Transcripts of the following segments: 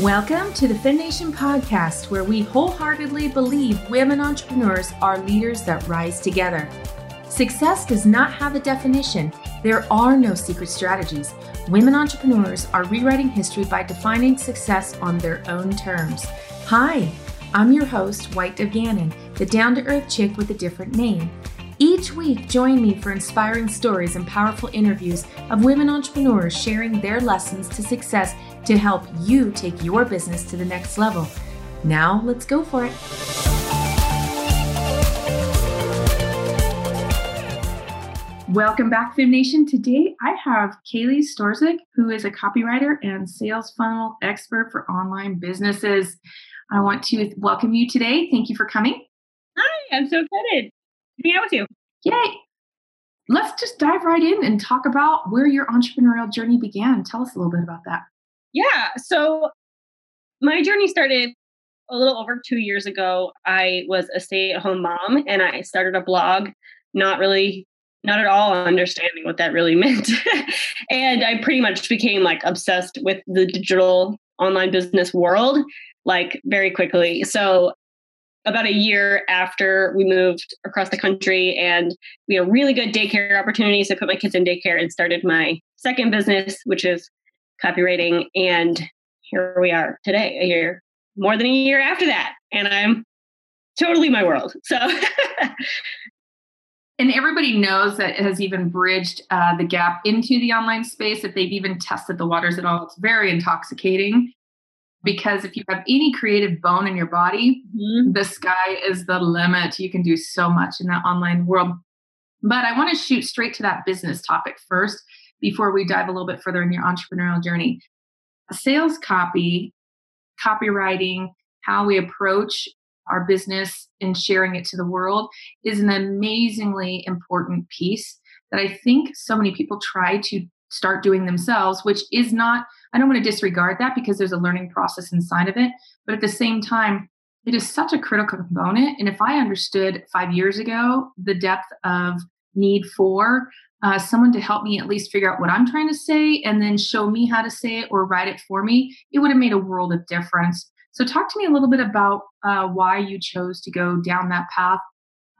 Welcome to the FemNation podcast, where we wholeheartedly believe women entrepreneurs are leaders that rise together. Success does not have a definition, there are no secret strategies. Women entrepreneurs are rewriting history by defining success on their own terms. Hi, I'm your host, White Gannon, the down to earth chick with a different name. Each week, join me for inspiring stories and powerful interviews of women entrepreneurs sharing their lessons to success to help you take your business to the next level. Now, let's go for it. Welcome back, Fem Nation. Today I have Kaylee Storzik, who is a copywriter and sales funnel expert for online businesses. I want to welcome you today. Thank you for coming. Hi, I'm so excited to be out with you. Yay. Let's just dive right in and talk about where your entrepreneurial journey began. Tell us a little bit about that. Yeah. So my journey started a little over two years ago. I was a stay at home mom and I started a blog, not really, not at all understanding what that really meant. and I pretty much became like obsessed with the digital online business world like very quickly. So about a year after we moved across the country and we had really good daycare opportunities. I put my kids in daycare and started my second business, which is copywriting. And here we are today, a year, more than a year after that. And I'm totally my world. So. and everybody knows that it has even bridged uh, the gap into the online space, if they've even tested the waters at all. It's very intoxicating because if you have any creative bone in your body, mm-hmm. the sky is the limit. You can do so much in that online world. But I want to shoot straight to that business topic first before we dive a little bit further in your entrepreneurial journey. Sales copy, copywriting, how we approach our business and sharing it to the world is an amazingly important piece that I think so many people try to start doing themselves, which is not, I don't want to disregard that because there's a learning process inside of it. But at the same time, it is such a critical component. And if I understood five years ago the depth of need for uh, someone to help me at least figure out what I'm trying to say and then show me how to say it or write it for me, it would have made a world of difference. So, talk to me a little bit about uh, why you chose to go down that path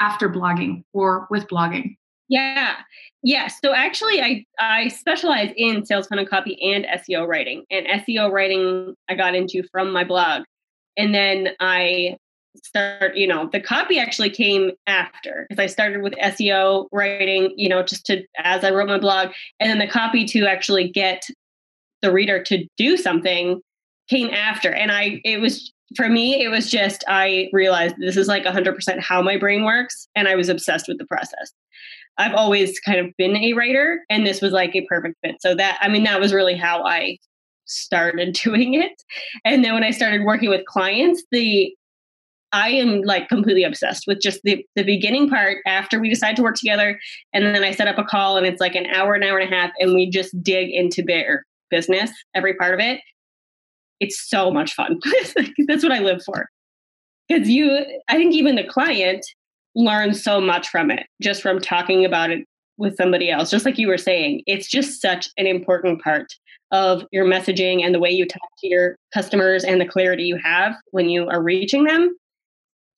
after blogging or with blogging. Yeah. Yeah. So actually I I specialize in sales funnel copy and SEO writing. And SEO writing I got into from my blog. And then I start, you know, the copy actually came after because I started with SEO writing, you know, just to as I wrote my blog. And then the copy to actually get the reader to do something came after. And I it was for me, it was just I realized this is like 100% how my brain works. And I was obsessed with the process. I've always kind of been a writer, and this was like a perfect fit. So that I mean, that was really how I started doing it. And then when I started working with clients, the I am like completely obsessed with just the the beginning part after we decide to work together, and then I set up a call, and it's like an hour, an hour and a half, and we just dig into their business, every part of it. It's so much fun. That's what I live for. Because you, I think even the client learns so much from it just from talking about it with somebody else. Just like you were saying, it's just such an important part of your messaging and the way you talk to your customers and the clarity you have when you are reaching them.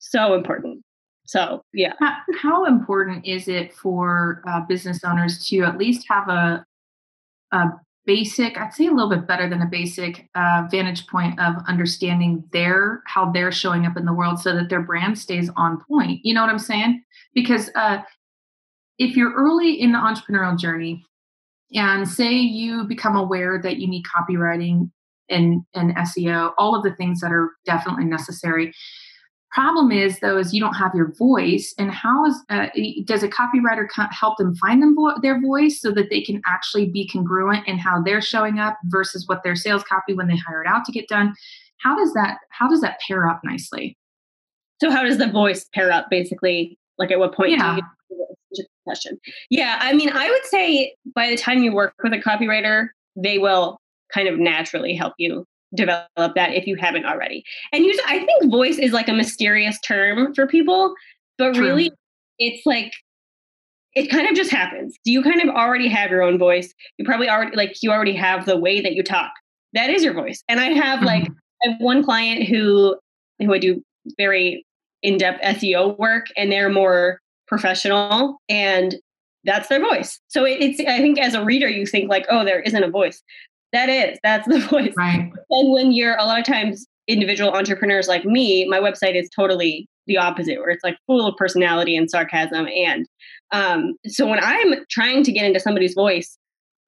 So important. So, yeah. How, how important is it for uh, business owners to at least have a, a basic i'd say a little bit better than a basic uh, vantage point of understanding their how they're showing up in the world so that their brand stays on point you know what i'm saying because uh, if you're early in the entrepreneurial journey and say you become aware that you need copywriting and, and seo all of the things that are definitely necessary Problem is, though, is you don't have your voice, and how is uh, does a copywriter help them find them vo- their voice so that they can actually be congruent in how they're showing up versus what their sales copy when they hire it out to get done? How does that how does that pair up nicely? So, how does the voice pair up? Basically, like at what point? Yeah. question. Yeah, I mean, I would say by the time you work with a copywriter, they will kind of naturally help you develop that if you haven't already. And use I think voice is like a mysterious term for people, but True. really it's like it kind of just happens. Do You kind of already have your own voice. You probably already like you already have the way that you talk. That is your voice. And I have mm-hmm. like I have one client who who I do very in-depth SEO work, and they're more professional, and that's their voice. So it, it's I think as a reader, you think like, oh, there isn't a voice. That is, that's the voice. Right. And when you're a lot of times individual entrepreneurs like me, my website is totally the opposite, where it's like full of personality and sarcasm. And um, so when I'm trying to get into somebody's voice,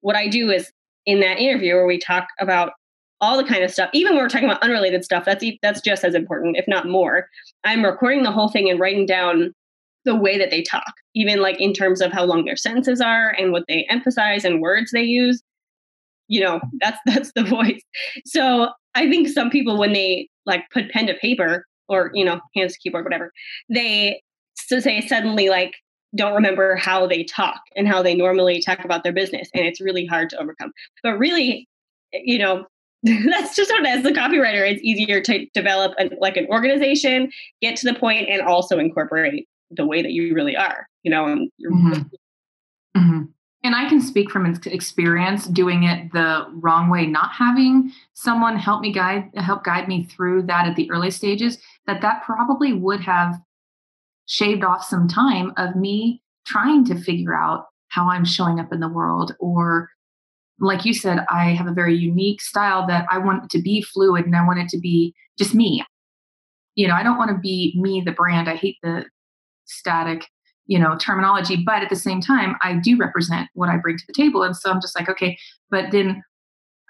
what I do is in that interview where we talk about all the kind of stuff, even when we're talking about unrelated stuff, that's that's just as important, if not more. I'm recording the whole thing and writing down the way that they talk, even like in terms of how long their sentences are and what they emphasize and words they use. You know, that's that's the voice. So I think some people when they like put pen to paper or you know hands to keyboard, whatever, they so say suddenly like don't remember how they talk and how they normally talk about their business and it's really hard to overcome but really you know that's just what as the copywriter it's easier to develop an, like an organization get to the point and also incorporate the way that you really are you know and, mm-hmm. Mm-hmm. And i can speak from experience doing it the wrong way not having someone help me guide help guide me through that at the early stages that that probably would have shaved off some time of me trying to figure out how I'm showing up in the world. Or, like you said, I have a very unique style that I want to be fluid and I want it to be just me. You know, I don't want to be me, the brand. I hate the static, you know, terminology, but at the same time, I do represent what I bring to the table. And so I'm just like, okay, but then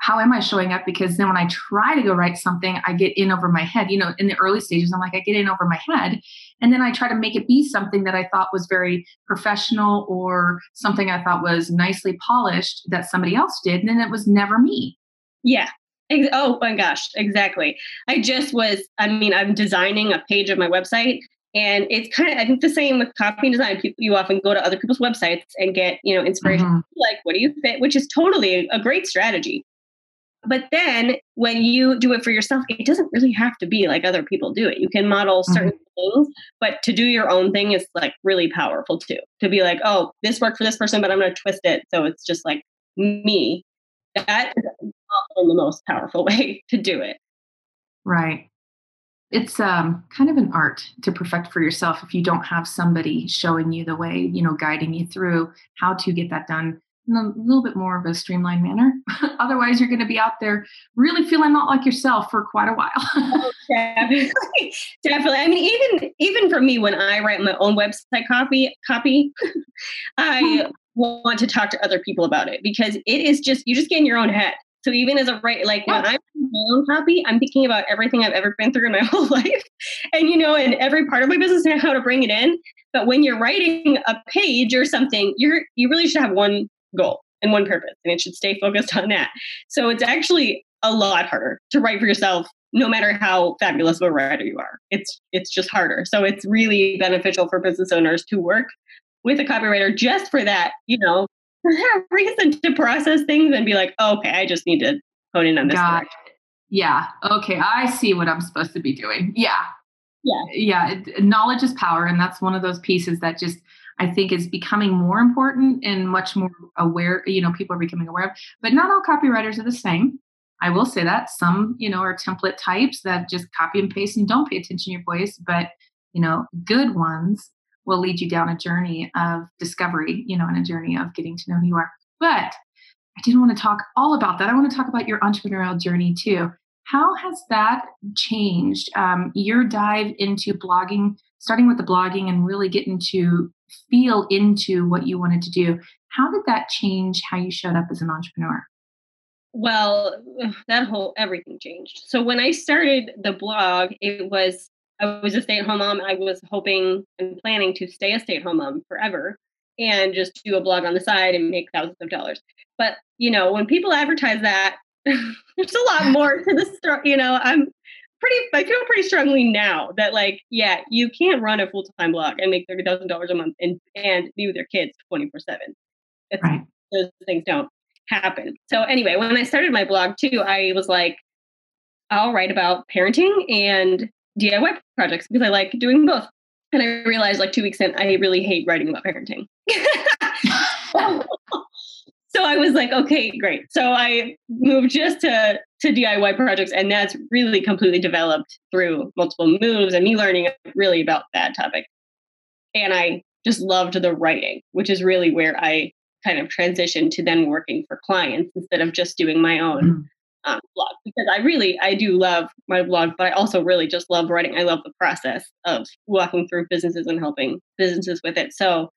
how am I showing up? Because then when I try to go write something, I get in over my head. You know, in the early stages, I'm like, I get in over my head. And then I try to make it be something that I thought was very professional or something I thought was nicely polished that somebody else did. And then it was never me. Yeah. Oh my gosh, exactly. I just was, I mean, I'm designing a page of my website and it's kind of, I think the same with copy and design. People, you often go to other people's websites and get, you know, inspiration. Mm-hmm. Like, what do you fit? Which is totally a great strategy. But then when you do it for yourself, it doesn't really have to be like other people do it. You can model mm-hmm. certain mm-hmm. things, but to do your own thing is like really powerful too. To be like, oh, this worked for this person, but I'm going to twist it. So it's just like me. That is the most powerful way to do it. Right. It's um, kind of an art to perfect for yourself if you don't have somebody showing you the way, you know, guiding you through how to get that done in a little bit more of a streamlined manner. Otherwise, you're going to be out there really feeling not like yourself for quite a while. oh, definitely. definitely. I mean, even even for me, when I write my own website copy, copy, I want to talk to other people about it because it is just you just get in your own head. So even as a writer, like yeah. when I'm my own copy, I'm thinking about everything I've ever been through in my whole life, and you know, in every part of my business and how to bring it in. But when you're writing a page or something, you're you really should have one goal and one purpose, and it should stay focused on that. So it's actually a lot harder to write for yourself, no matter how fabulous of a writer you are. It's it's just harder. So it's really beneficial for business owners to work with a copywriter just for that, you know, reason to process things and be like, oh, okay, I just need to hone in on this. Yeah. Okay. I see what I'm supposed to be doing. Yeah. Yeah. Yeah. Knowledge is power. And that's one of those pieces that just I think is becoming more important and much more aware, you know, people are becoming aware of. But not all copywriters are the same. I will say that some, you know, are template types that just copy and paste and don't pay attention to your voice, but you know, good ones will lead you down a journey of discovery, you know, and a journey of getting to know who you are. But I didn't want to talk all about that. I want to talk about your entrepreneurial journey too. How has that changed um, your dive into blogging, starting with the blogging and really getting to feel into what you wanted to do. How did that change how you showed up as an entrepreneur? Well, that whole everything changed. So when I started the blog, it was I was a stay-at-home mom. I was hoping and planning to stay a stay-at-home mom forever and just do a blog on the side and make thousands of dollars. But you know, when people advertise that, there's a lot more to the story. You know, I'm pretty I feel pretty strongly now that like, yeah, you can't run a full-time blog and make thirty thousand dollars a month and and be with your kids 24 7 right. those things don't happen. So anyway, when I started my blog too, I was like, I'll write about parenting and DIY projects because I like doing both. And I realized like two weeks in, I really hate writing about parenting. so I was like, okay, great. So I moved just to to DIY projects, and that's really completely developed through multiple moves and me learning really about that topic. And I just loved the writing, which is really where I kind of transitioned to then working for clients instead of just doing my own mm. um, blog because I really I do love my blog, but I also really just love writing. I love the process of walking through businesses and helping businesses with it. So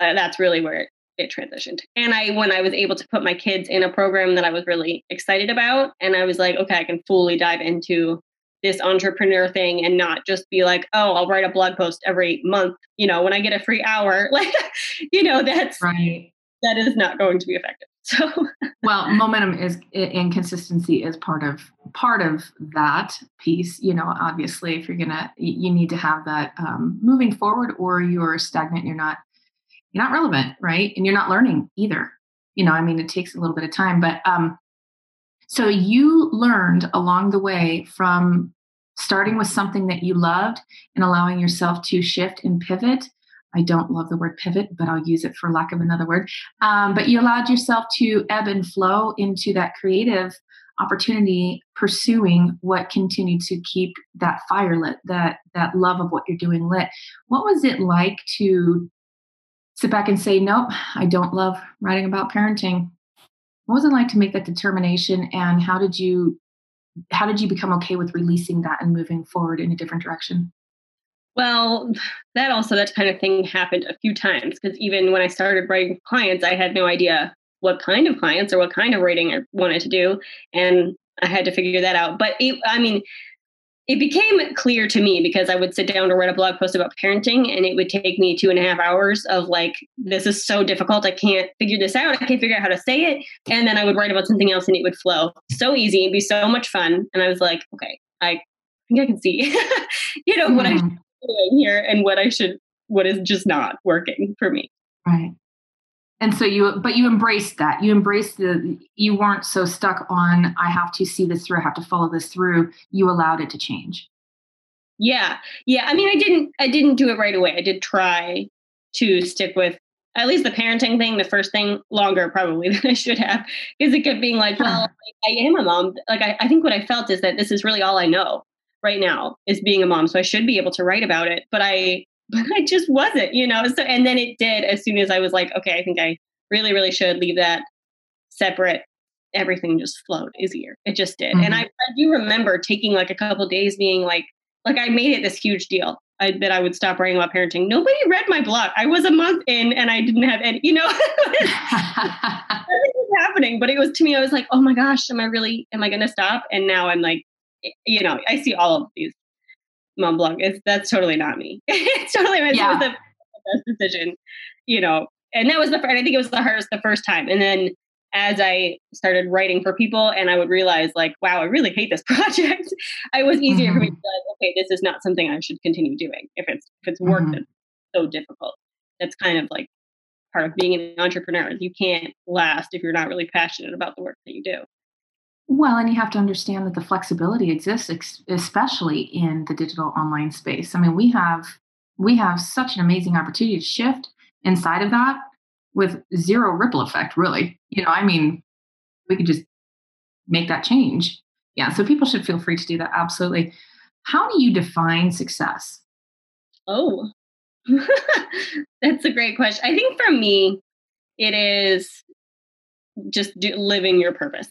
uh, that's really where it, it transitioned. And I when I was able to put my kids in a program that I was really excited about, and I was like, okay, I can fully dive into this entrepreneur thing and not just be like, oh, I'll write a blog post every month, you know, when I get a free hour. Like, you know, that's right that is not going to be effective. So well, momentum is and consistency is part of part of that piece. You know, obviously, if you're gonna, you need to have that um, moving forward, or you're stagnant. You're not you're not relevant, right? And you're not learning either. You know, I mean, it takes a little bit of time, but um, so you learned along the way from starting with something that you loved and allowing yourself to shift and pivot I don't love the word pivot, but I'll use it for lack of another word. Um, but you allowed yourself to ebb and flow into that creative opportunity, pursuing what continued to keep that fire lit, that that love of what you're doing lit. What was it like to sit back and say, "Nope, I don't love writing about parenting"? What was it like to make that determination, and how did you how did you become okay with releasing that and moving forward in a different direction? Well, that also that kind of thing happened a few times because even when I started writing clients, I had no idea what kind of clients or what kind of writing I wanted to do, and I had to figure that out. But it, I mean, it became clear to me because I would sit down to write a blog post about parenting, and it would take me two and a half hours of like, this is so difficult. I can't figure this out. I can't figure out how to say it. And then I would write about something else, and it would flow so easy and be so much fun. And I was like, okay, I think I can see, you know, what I mm-hmm doing here and what I should, what is just not working for me. Right. And so you, but you embraced that. You embraced the, you weren't so stuck on, I have to see this through, I have to follow this through. You allowed it to change. Yeah. Yeah. I mean, I didn't, I didn't do it right away. I did try to stick with at least the parenting thing, the first thing longer probably than I should have, because it kept being like, well, I am a mom. Like, I, I think what I felt is that this is really all I know right now is being a mom. So I should be able to write about it, but I but I just wasn't, you know. So and then it did as soon as I was like, okay, I think I really, really should leave that separate. Everything just flowed easier. It just did. Mm-hmm. And I, I do remember taking like a couple days being like, like I made it this huge deal. I, that I would stop writing about parenting. Nobody read my blog. I was a month in and I didn't have any, you know, nothing was happening. But it was to me, I was like, oh my gosh, am I really, am I going to stop? And now I'm like, you know, I see all of these mom blog. It's that's totally not me. it's totally yeah. the, best decision, you know. And that was the first. I think it was the hardest the first time. And then as I started writing for people and I would realize like, wow, I really hate this project. it was easier mm-hmm. for me mm-hmm. to like, okay, this is not something I should continue doing if it's if it's work mm-hmm. that's so difficult. That's kind of like part of being an entrepreneur. You can't last if you're not really passionate about the work that you do. Well, and you have to understand that the flexibility exists, especially in the digital online space. I mean, we have we have such an amazing opportunity to shift inside of that with zero ripple effect, really. You know, I mean, we could just make that change. Yeah, so people should feel free to do that. Absolutely. How do you define success? Oh, that's a great question. I think for me, it is just do, living your purpose.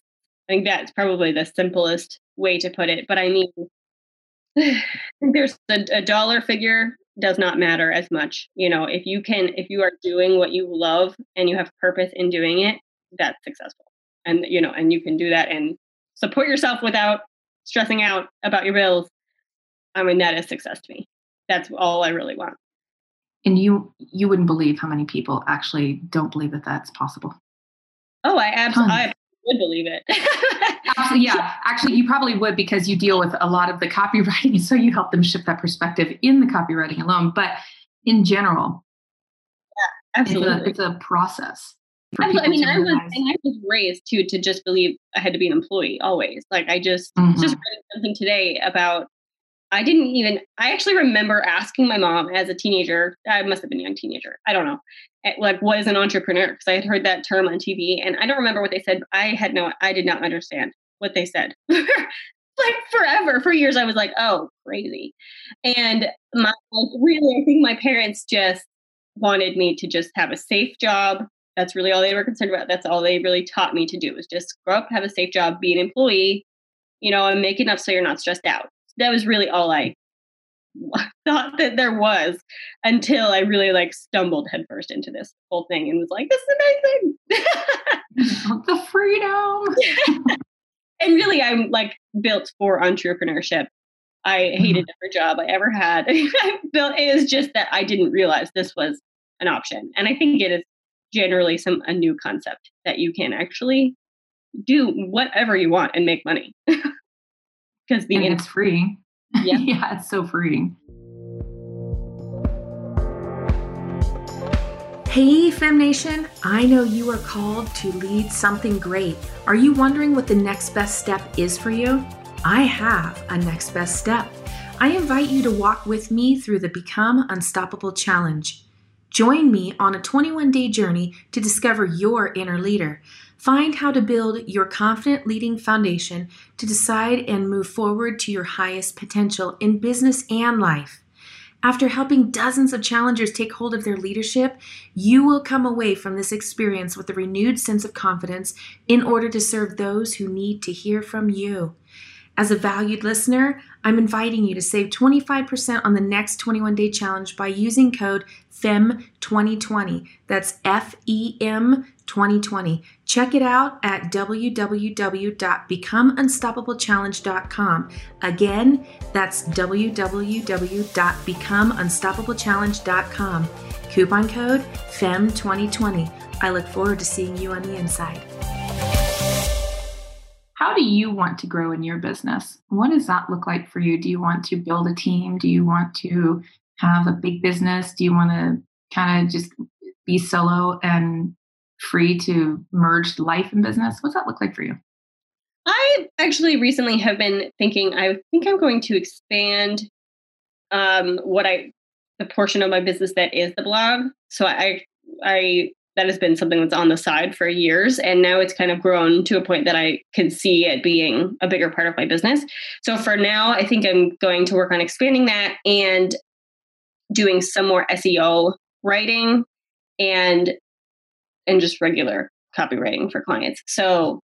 I think that's probably the simplest way to put it. But I mean, I think there's a, a dollar figure does not matter as much. You know, if you can, if you are doing what you love and you have purpose in doing it, that's successful. And, you know, and you can do that and support yourself without stressing out about your bills. I mean, that is success to me. That's all I really want. And you, you wouldn't believe how many people actually don't believe that that's possible. Oh, I absolutely, would believe it. Yeah. Actually, you probably would because you deal with a lot of the copywriting, so you help them shift that perspective in the copywriting alone. But in general, yeah, absolutely, it's a, it's a process. I mean, I was and I was raised too to just believe I had to be an employee always. Like I just mm-hmm. just reading something today about I didn't even, I actually remember asking my mom as a teenager, I must have been a young teenager, I don't know, eh, like, what is an entrepreneur? Because I had heard that term on TV and I don't remember what they said. I had no, I did not understand what they said. like forever, for years, I was like, oh, crazy. And my, like, really, I think my parents just wanted me to just have a safe job. That's really all they were concerned about. That's all they really taught me to do was just grow up, have a safe job, be an employee, you know, and make enough so you're not stressed out that was really all I thought that there was until I really like stumbled headfirst into this whole thing and was like, this is amazing. the freedom. and really, I'm like built for entrepreneurship. I hated mm-hmm. every job I ever had. I built it was just that I didn't realize this was an option. And I think it is generally some a new concept that you can actually do whatever you want and make money because the it's free. Yeah. yeah, it's so freeing. Hey, Fem Nation, I know you are called to lead something great. Are you wondering what the next best step is for you? I have a next best step. I invite you to walk with me through the Become Unstoppable Challenge. Join me on a 21 day journey to discover your inner leader. Find how to build your confident leading foundation to decide and move forward to your highest potential in business and life. After helping dozens of challengers take hold of their leadership, you will come away from this experience with a renewed sense of confidence in order to serve those who need to hear from you. As a valued listener, I'm inviting you to save 25% on the next 21 day challenge by using code FEM2020. That's F E M 2020. Check it out at www.becomeunstoppablechallenge.com. Again, that's www.becomeunstoppablechallenge.com. Coupon code FEM2020. I look forward to seeing you on the inside. How do you want to grow in your business? What does that look like for you? Do you want to build a team? Do you want to have a big business? Do you want to kind of just be solo and free to merge life and business? What's that look like for you? I actually recently have been thinking, I think I'm going to expand um, what I, the portion of my business that is the blog. So I, I, that has been something that's on the side for years. And now it's kind of grown to a point that I can see it being a bigger part of my business. So for now, I think I'm going to work on expanding that and doing some more SEO writing and and just regular copywriting for clients. So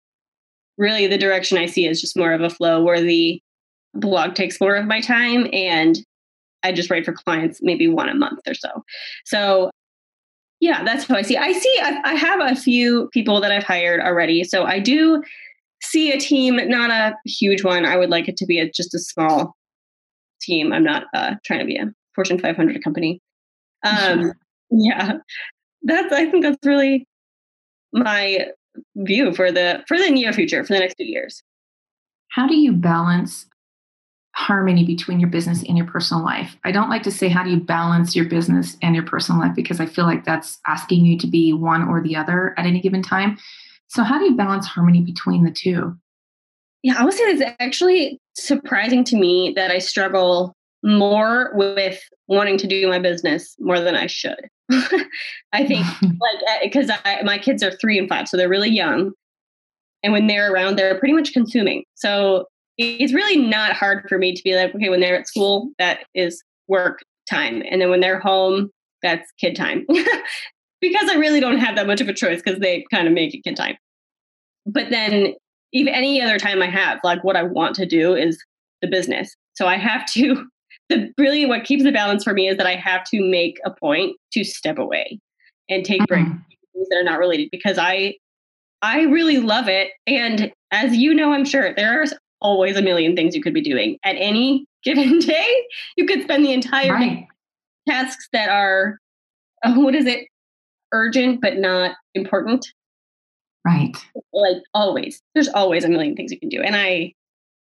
really the direction I see is just more of a flow where the blog takes more of my time and I just write for clients maybe one a month or so. So yeah, that's how I see. I see I, I have a few people that I've hired already. So I do see a team, not a huge one. I would like it to be a, just a small team. I'm not uh, trying to be a Fortune 500 company. Um, yeah, that's I think that's really my view for the for the near future for the next two years. How do you balance harmony between your business and your personal life? I don't like to say how do you balance your business and your personal life because i feel like that's asking you to be one or the other at any given time. So how do you balance harmony between the two? Yeah i would say it's actually surprising to me that i struggle more with wanting to do my business more than I should. I think like because my kids are 3 and 5 so they're really young and when they're around they're pretty much consuming. So it's really not hard for me to be like okay when they're at school that is work time and then when they're home that's kid time. because I really don't have that much of a choice because they kind of make it kid time. But then even any other time I have like what I want to do is the business. So I have to the really what keeps the balance for me is that I have to make a point to step away and take breaks mm-hmm. things that are not related because I I really love it. And as you know, I'm sure there's always a million things you could be doing at any given day. You could spend the entire right. day tasks that are uh, what is it urgent but not important right like always there's always a million things you can do and i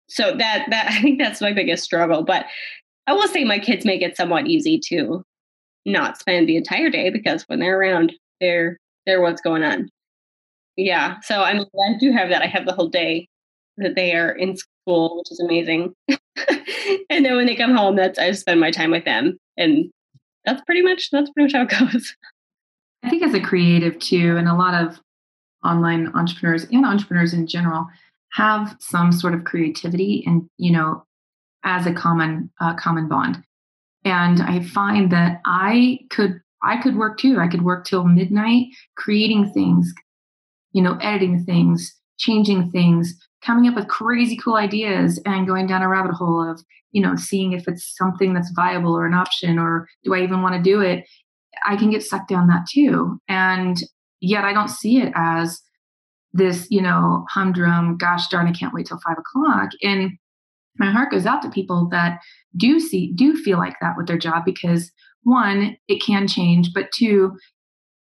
so that that i think that's my biggest struggle but I will say my kids make it somewhat easy to not spend the entire day because when they're around, they're they're what's going on. Yeah. So I mean I do have that. I have the whole day that they are in school, which is amazing. and then when they come home, that's I spend my time with them, and that's pretty much that's pretty much how it goes. I think as a creative too, and a lot of online entrepreneurs and entrepreneurs in general have some sort of creativity and you know as a common uh, common bond. And i find that i could i could work too. I could work till midnight creating things you know editing things changing things coming up with crazy cool ideas and going down a rabbit hole of you know seeing if it's something that's viable or an option or do i even want to do it? I can get sucked down that too. And yet i don't see it as this you know humdrum gosh darn i can't wait till five o'clock. And my heart goes out to people that do see do feel like that with their job because one it can change but two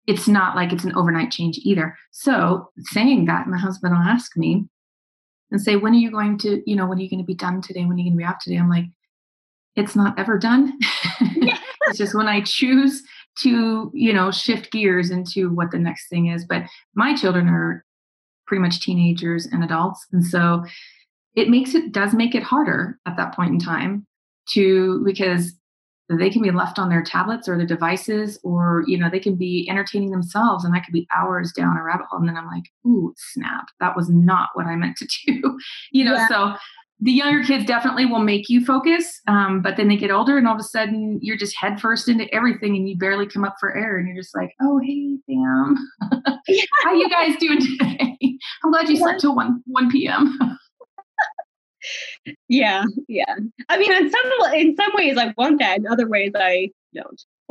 it's not like it's an overnight change either. So saying that my husband will ask me and say when are you going to you know when are you going to be done today? When are you going to be off today? I'm like it's not ever done. It's just when i choose to you know shift gears into what the next thing is. But my children are pretty much teenagers and adults. And so it makes it does make it harder at that point in time to because they can be left on their tablets or their devices or you know they can be entertaining themselves and that could be hours down a rabbit hole and then i'm like ooh snap. That was not what i meant to do. You know yeah. so the younger kids definitely will make you focus um, but then they get older and all of a sudden you're just head first into everything and you barely come up for air and you're just like oh hey fam. How you guys doing today? I'm glad you slept till 1 1 p.m yeah, yeah. I mean, in some in some ways, I want that. In other ways, I don't.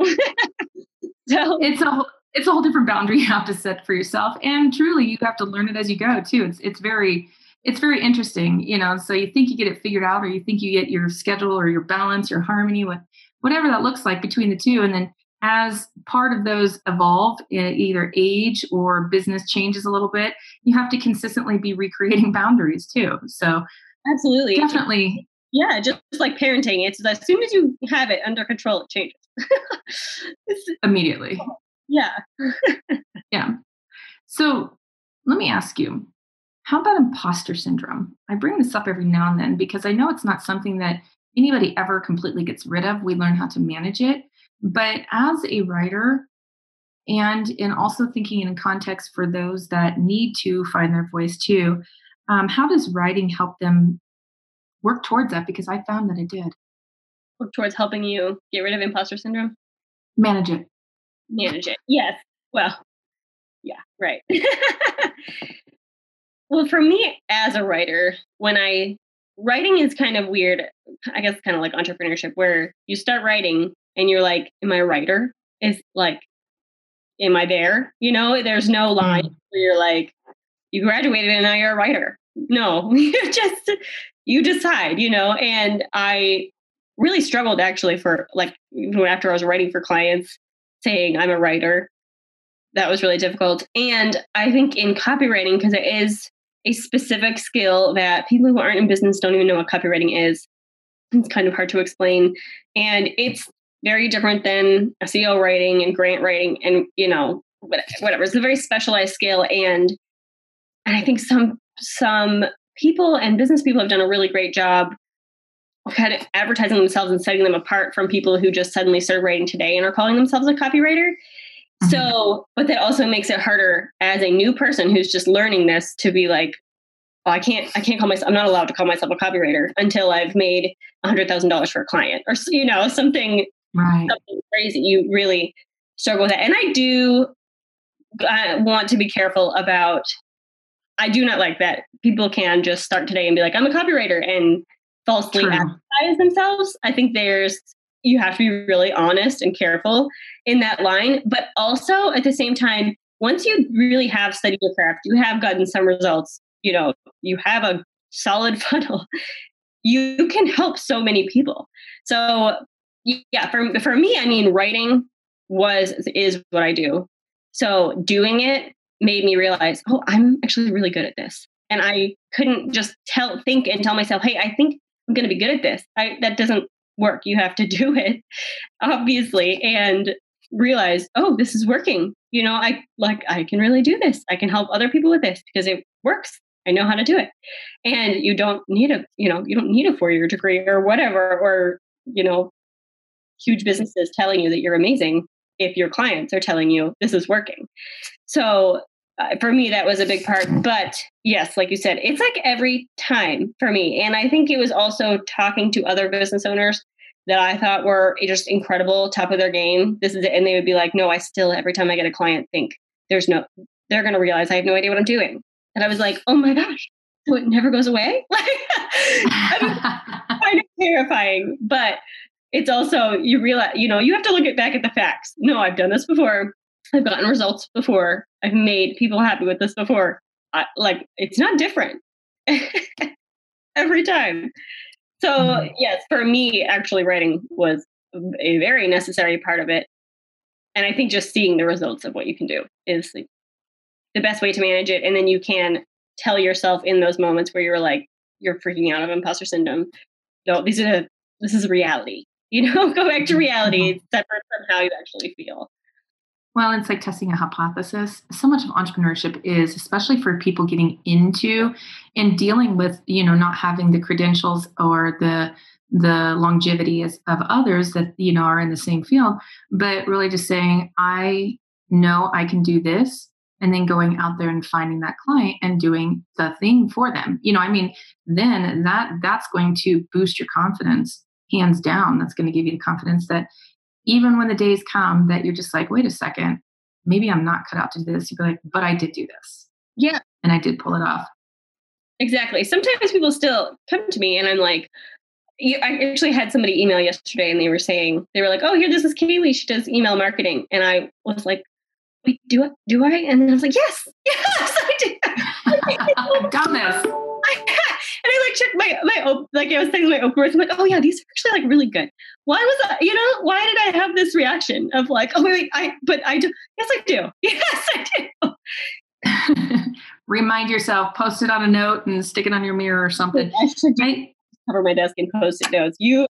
so it's a it's a whole different boundary you have to set for yourself, and truly, you have to learn it as you go too. It's it's very it's very interesting, you know. So you think you get it figured out, or you think you get your schedule or your balance, your harmony with whatever that looks like between the two, and then as part of those evolve, either age or business changes a little bit, you have to consistently be recreating boundaries too. So Absolutely. Definitely. Yeah, just like parenting. It's as soon as you have it under control, it changes. Immediately. Yeah. yeah. So let me ask you how about imposter syndrome? I bring this up every now and then because I know it's not something that anybody ever completely gets rid of. We learn how to manage it. But as a writer, and in also thinking in context for those that need to find their voice too, um, how does writing help them work towards that? Because I found that it did. Work towards helping you get rid of imposter syndrome? Manage it. Manage it. Yes. Well, yeah, right. well, for me as a writer, when I writing is kind of weird, I guess kind of like entrepreneurship, where you start writing and you're like, Am I a writer? Is like, Am I there? You know, there's no line mm. where you're like, you graduated and now you're a writer. No, you just you decide, you know. And I really struggled actually for like even after I was writing for clients, saying I'm a writer. That was really difficult. And I think in copywriting, because it is a specific skill that people who aren't in business don't even know what copywriting is. It's kind of hard to explain. And it's very different than SEO writing and grant writing and, you know, whatever. It's a very specialized skill. And and I think some some people and business people have done a really great job kind of advertising themselves and setting them apart from people who just suddenly started writing today and are calling themselves a copywriter. Mm-hmm. So, but that also makes it harder as a new person who's just learning this to be like, well, I can't, I can't call myself, I'm not allowed to call myself a copywriter until I've made a hundred thousand dollars for a client or, you know, something, right. something crazy. You really struggle with that. And I do uh, want to be careful about I do not like that people can just start today and be like, I'm a copywriter and falsely True. advertise themselves. I think there's, you have to be really honest and careful in that line. But also at the same time, once you really have studied your craft, you have gotten some results, you know, you have a solid funnel, you can help so many people. So yeah, for, for me, I mean, writing was, is what I do. So doing it made me realize, oh, I'm actually really good at this. And I couldn't just tell, think and tell myself, hey, I think I'm going to be good at this. I, that doesn't work. You have to do it, obviously, and realize, oh, this is working. You know, I like, I can really do this. I can help other people with this because it works. I know how to do it. And you don't need a, you know, you don't need a four-year degree or whatever, or, you know, huge businesses telling you that you're amazing if your clients are telling you this is working. So uh, for me, that was a big part. But yes, like you said, it's like every time for me. And I think it was also talking to other business owners that I thought were just incredible, top of their game. This is it. And they would be like, no, I still, every time I get a client, think there's no, they're going to realize I have no idea what I'm doing. And I was like, oh my gosh, so it never goes away? Like, I mean, kind of terrifying. But it's also, you realize, you know, you have to look at back at the facts. No, I've done this before. I've gotten results before. I've made people happy with this before. I, like, it's not different every time. So, mm-hmm. yes, for me, actually, writing was a very necessary part of it. And I think just seeing the results of what you can do is the, the best way to manage it. And then you can tell yourself in those moments where you're like, you're freaking out of imposter syndrome. No, these are the, this is reality. You know, go back to mm-hmm. reality. Mm-hmm. It's separate from how you actually feel. Well, it's like testing a hypothesis. So much of entrepreneurship is, especially for people getting into and dealing with, you know, not having the credentials or the the longevity of others that you know are in the same field, but really just saying, I know I can do this, and then going out there and finding that client and doing the thing for them. You know, I mean, then that that's going to boost your confidence hands down. That's going to give you the confidence that even when the days come that you're just like, wait a second, maybe I'm not cut out to do this, you'd be like, but I did do this. Yeah. And I did pull it off. Exactly. Sometimes people still come to me and I'm like, I actually had somebody email yesterday and they were saying, they were like, oh, here, this is Kaylee. She does email marketing. And I was like, wait, do I? Do I? And I was like, yes, yes, I do. I've done this. And I like checked my my like I was saying my Oprah. I'm like, oh yeah, these are actually like really good. Why was I, You know, why did I have this reaction of like, oh wait, wait I but I do. Yes, I do. Yes, I do. Remind yourself, post it on a note and stick it on your mirror or something. I should I, cover my desk and post it notes. You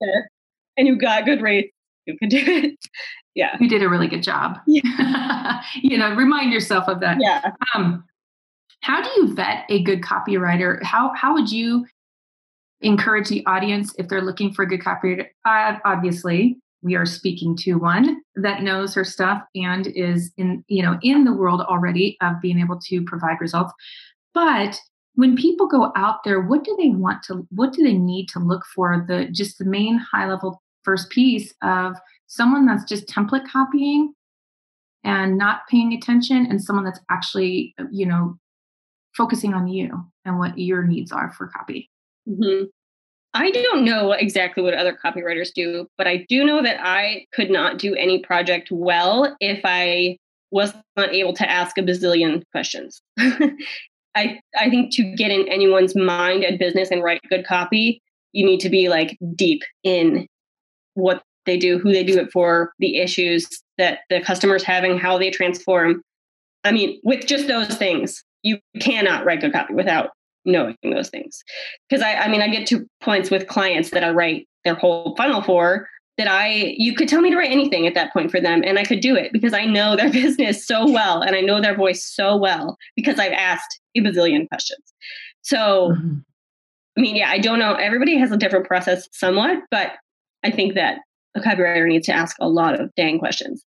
there and you got good rates. You can do it. Yeah. You did a really good job. Yeah. you know, remind yourself of that. Yeah. Um, how do you vet a good copywriter? How how would you encourage the audience if they're looking for a good copywriter? Uh, obviously, we are speaking to one that knows her stuff and is in you know in the world already of being able to provide results. But when people go out there, what do they want to? What do they need to look for? The just the main high level first piece of someone that's just template copying and not paying attention and someone that's actually you know focusing on you and what your needs are for copy. Mm-hmm. I don't know exactly what other copywriters do, but I do know that I could not do any project well if I was not able to ask a bazillion questions. I I think to get in anyone's mind and business and write good copy, you need to be like deep in what they do, who they do it for, the issues that the customer's having, how they transform. I mean, with just those things, you cannot write good copy without knowing those things. Because I, I mean, I get to points with clients that I write their whole funnel for that I, you could tell me to write anything at that point for them and I could do it because I know their business so well and I know their voice so well because I've asked a bazillion questions. So, mm-hmm. I mean, yeah, I don't know. Everybody has a different process somewhat, but I think that a copywriter needs to ask a lot of dang questions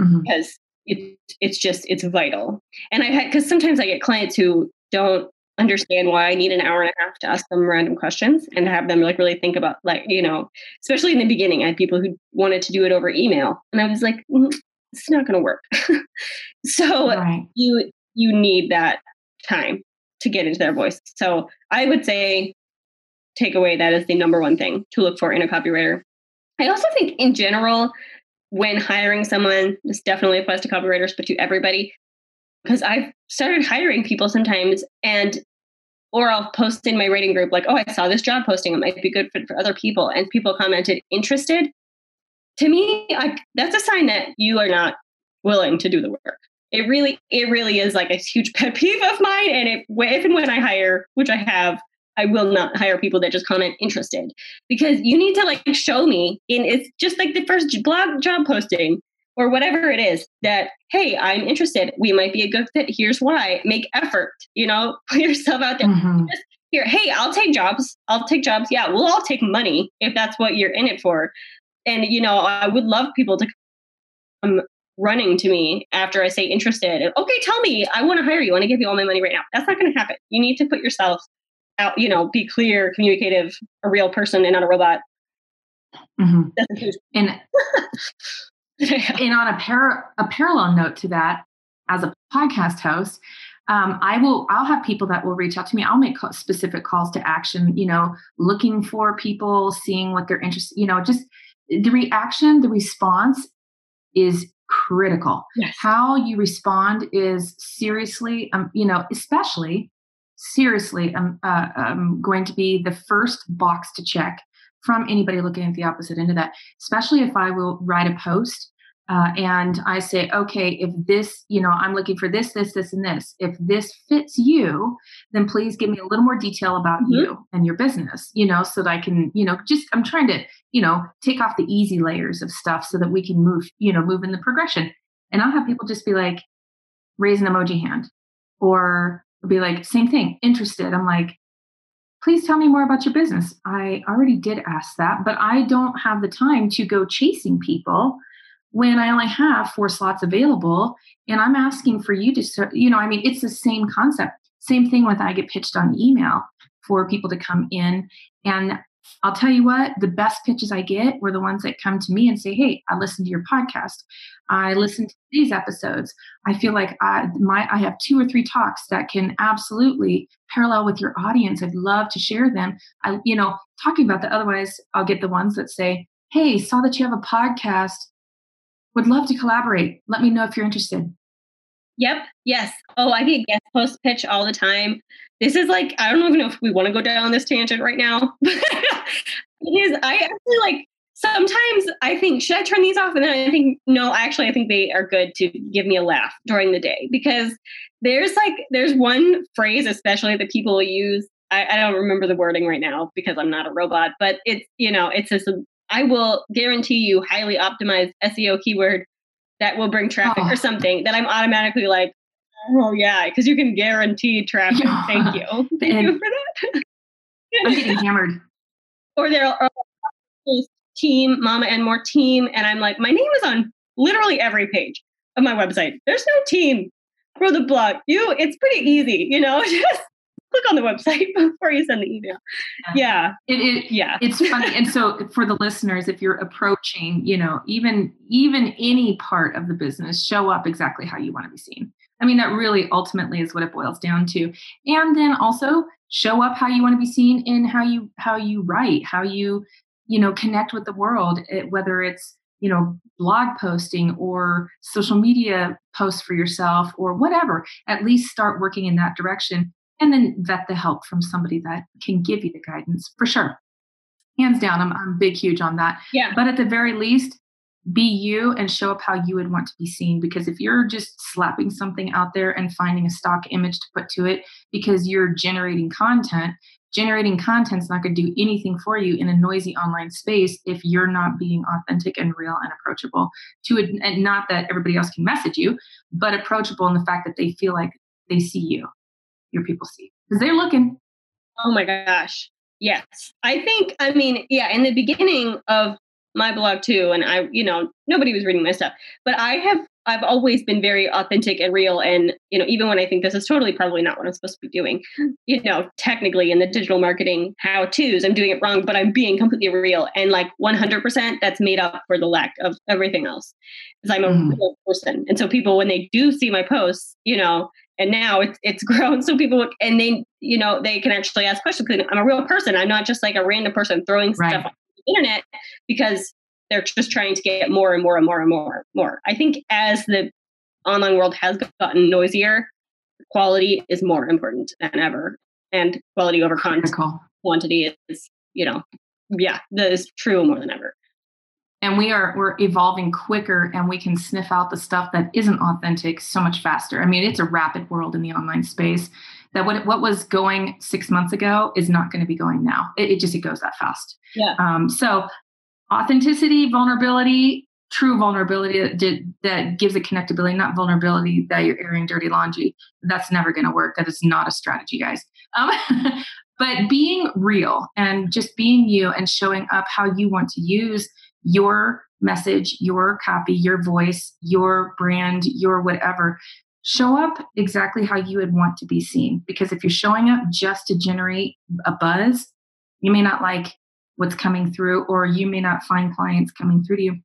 mm-hmm. because it, it's just it's vital. And i had because sometimes i get clients who don't understand why i need an hour and a half to ask them random questions and have them like really think about like you know especially in the beginning i had people who wanted to do it over email and i was like mm, it's not going to work. So right. you you need that time to get into their voice. So i would say take away that is the number one thing to look for in a copywriter. I also think in general when hiring someone, this definitely applies to copywriters, but to everybody, because I've started hiring people sometimes and or I'll post in my writing group like, oh, I saw this job posting. It might be good for, for other people. And people commented interested. To me, I, that's a sign that you are not willing to do the work. It really, it really is like a huge pet peeve of mine. And it, if and when I hire, which I have, I will not hire people that just comment interested. Because you need to like show me in it's just like the first blog job posting. or whatever it is that hey i'm interested. We might be a good fit. Here's why. Make effort you know? Put yourself out there. Mm-hmm. here hey i'll take jobs. I'll take jobs. Yeah we'll all take money if that's what you're in it for. And you know i would love people to come running to me after i say interested and, okay tell me. I want to hire you. I want to give you all my money right now. That's not going to happen. You need to put yourself out you know be clear communicative a real person and not a robot mm-hmm. and and on a, par- a parallel note to that, as a podcast host, um, I will I'll have people that will reach out to me. I'll make specific calls to action. You know, looking for people, seeing what they're interested. You know, just the reaction, the response is critical. Yes. How you respond is seriously, um, you know, especially seriously, um, uh, um, going to be the first box to check from anybody looking at the opposite end of that, especially if I will write a post uh, and I say, okay, if this, you know, I'm looking for this, this, this, and this. If this fits you, then please give me a little more detail about mm-hmm. you and your business, you know, so that I can, you know, just, I'm trying to, you know, take off the easy layers of stuff so that we can move, you know, move in the progression. And I'll have people just be like, raise an emoji hand or be like, same thing, interested. I'm like, please tell me more about your business. I already did ask that, but I don't have the time to go chasing people when I only have four slots available. And I'm asking for you to, you know, I mean, it's the same concept. Same thing with I get pitched on email for people to come in. And I'll tell you what, the best pitches I get were the ones that come to me and say, Hey, I listened to your podcast. I listened to these episodes. I feel like I, my, I have two or three talks that can absolutely parallel with your audience. I'd love to share them. I, you know, talking about that. Otherwise, I'll get the ones that say, Hey, saw that you have a podcast. Would love to collaborate. Let me know if you're interested. Yep. Yes. Oh, I get guest post pitch all the time. This is like, I don't even know if we want to go down this tangent right now. it is, I actually like sometimes I think, should I turn these off? And then I think, no, actually, I think they are good to give me a laugh during the day because there's like, there's one phrase, especially that people use. I, I don't remember the wording right now because I'm not a robot, but it's, you know, it's this, I will guarantee you highly optimized SEO keyword that will bring traffic oh. or something that I'm automatically like, oh yeah, because you can guarantee traffic. Yeah. Thank you. Thank and you for that. I'm getting hammered. Or there are team, Mama and More team. And I'm like, my name is on literally every page of my website. There's no team for the blog. You, it's pretty easy, you know, just click on the website before you send the email. Yeah. It, it, yeah. It's funny. and so for the listeners, if you're approaching, you know, even, even any part of the business, show up exactly how you want to be seen. I mean, that really ultimately is what it boils down to. And then also show up how you want to be seen in how you, how you write, how you you know connect with the world eh, whether it's you know blog posting or social media posts for yourself or whatever at least start working in that direction and then vet the help from somebody that can give you the guidance for sure. Hands down i'm, I'm big huge on that. Yeah. But at the very least be you and show up how you would want to be seen because if you're just slapping something out there and finding a stock image to put to it because you're generating content generating content's not going to do anything for you in a noisy online space if you're not being authentic and real and approachable to it and not that everybody else can message you but approachable in the fact that they feel like they see you your people see because they're looking oh my gosh yes i think i mean yeah in the beginning of my blog too and i you know nobody was reading my stuff but i have I've always been very authentic and real. And, you know, even when I think this is totally probably not what I'm supposed to be doing, you know, technically in the digital marketing how to's, I'm doing it wrong, but I'm being completely real. And like 100% that's made up for the lack of everything else because I'm a mm. real person. And so people, when they do see my posts, you know, and now it's it's grown so people look and they you know they can actually ask questions i'm a real person i'm not just like a random person throwing right. stuff on the internet because they're just trying to get more and more and more and more more. I think as the online world has gotten noisier quality is more important than ever and quality over quantity is you know yeah that is true more than ever and we are we're evolving quicker and we can sniff out the stuff that isn't authentic so much faster i mean it's a rapid world in the online space that what, what was going six months ago is not going to be going now it, it just it goes that fast yeah um, so authenticity, vulnerability, true vulnerability that, that gives a connectability, not vulnerability that you're airing dirty laundry. That's never going to work. That is not a strategy, guys. Um, but being real and just being you and showing up how you want to use your message, your copy, your voice, your brand, your whatever. Show up exactly how you would want to be seen. Because if you're showing up just to generate a buzz, you may not like what's coming through, or you may not find clients coming through to you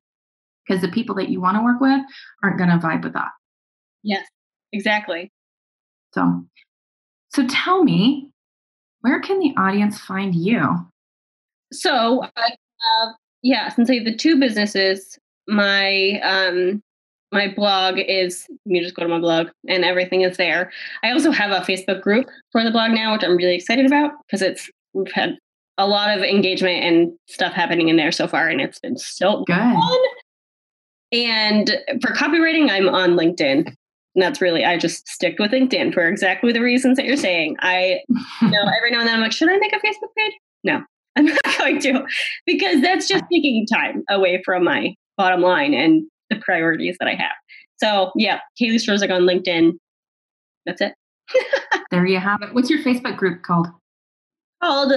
because the people that you want to work with aren't going to vibe with that. Yes, exactly. So, so tell me, where can the audience find you? So I have, yeah, since I have the two businesses, my um my blog is you just go to my blog and everything is there. I also have a Facebook group for the blog now, which I'm really excited about because it's we've had a lot of engagement and stuff happening in there so far, and it's been so good. Fun. And for copywriting, I'm on LinkedIn. And that's really, I just stick with LinkedIn for exactly the reasons that you're saying. I you know every now and then I'm like, should I make a Facebook page? No, I'm not going to, because that's just taking time away from my bottom line and the priorities that I have. So yeah, Kaylee Strozek on LinkedIn. That's it. there you have it. What's your Facebook group called? Called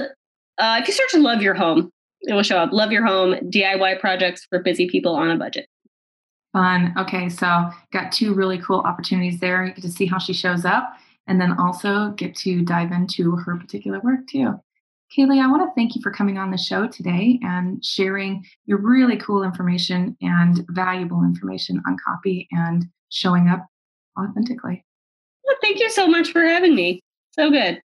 uh, if you search Love Your Home, it will show up. Love Your Home DIY projects for busy people on a budget. Fun. Okay, so got two really cool opportunities there. You get to see how she shows up and then also get to dive into her particular work too. Kaylee, I want to thank you for coming on the show today and sharing your really cool information and valuable information on copy and showing up authentically. Well, thank you so much for having me. So good.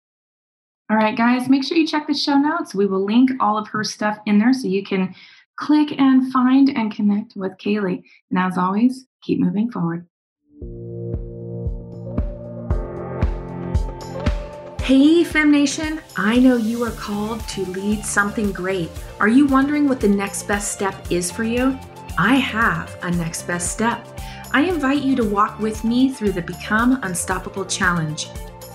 All right, guys, make sure you check the show notes. We will link all of her stuff in there so you can click and find and connect with Kaylee. And as always, keep moving forward. Hey, FemNation, I know you are called to lead something great. Are you wondering what the next best step is for you? I have a next best step. I invite you to walk with me through the Become Unstoppable Challenge.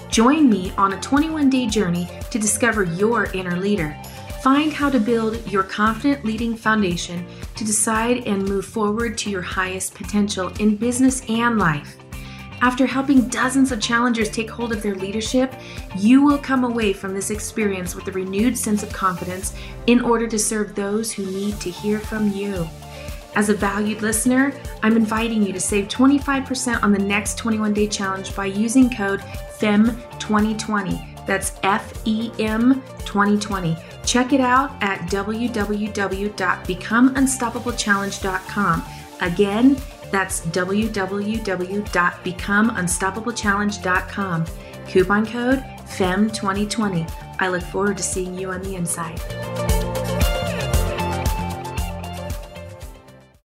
Join me on a 21 day journey to discover your inner leader. Find how to build your confident leading foundation to decide and move forward to your highest potential in business and life. After helping dozens of challengers take hold of their leadership, you will come away from this experience with a renewed sense of confidence in order to serve those who need to hear from you. As a valued listener, I'm inviting you to save 25% on the next 21 day challenge by using code FEM2020. That's F E M 2020. Check it out at www.becomeunstoppablechallenge.com. Again, that's www.becomeunstoppablechallenge.com. Coupon code FEM2020. I look forward to seeing you on the inside.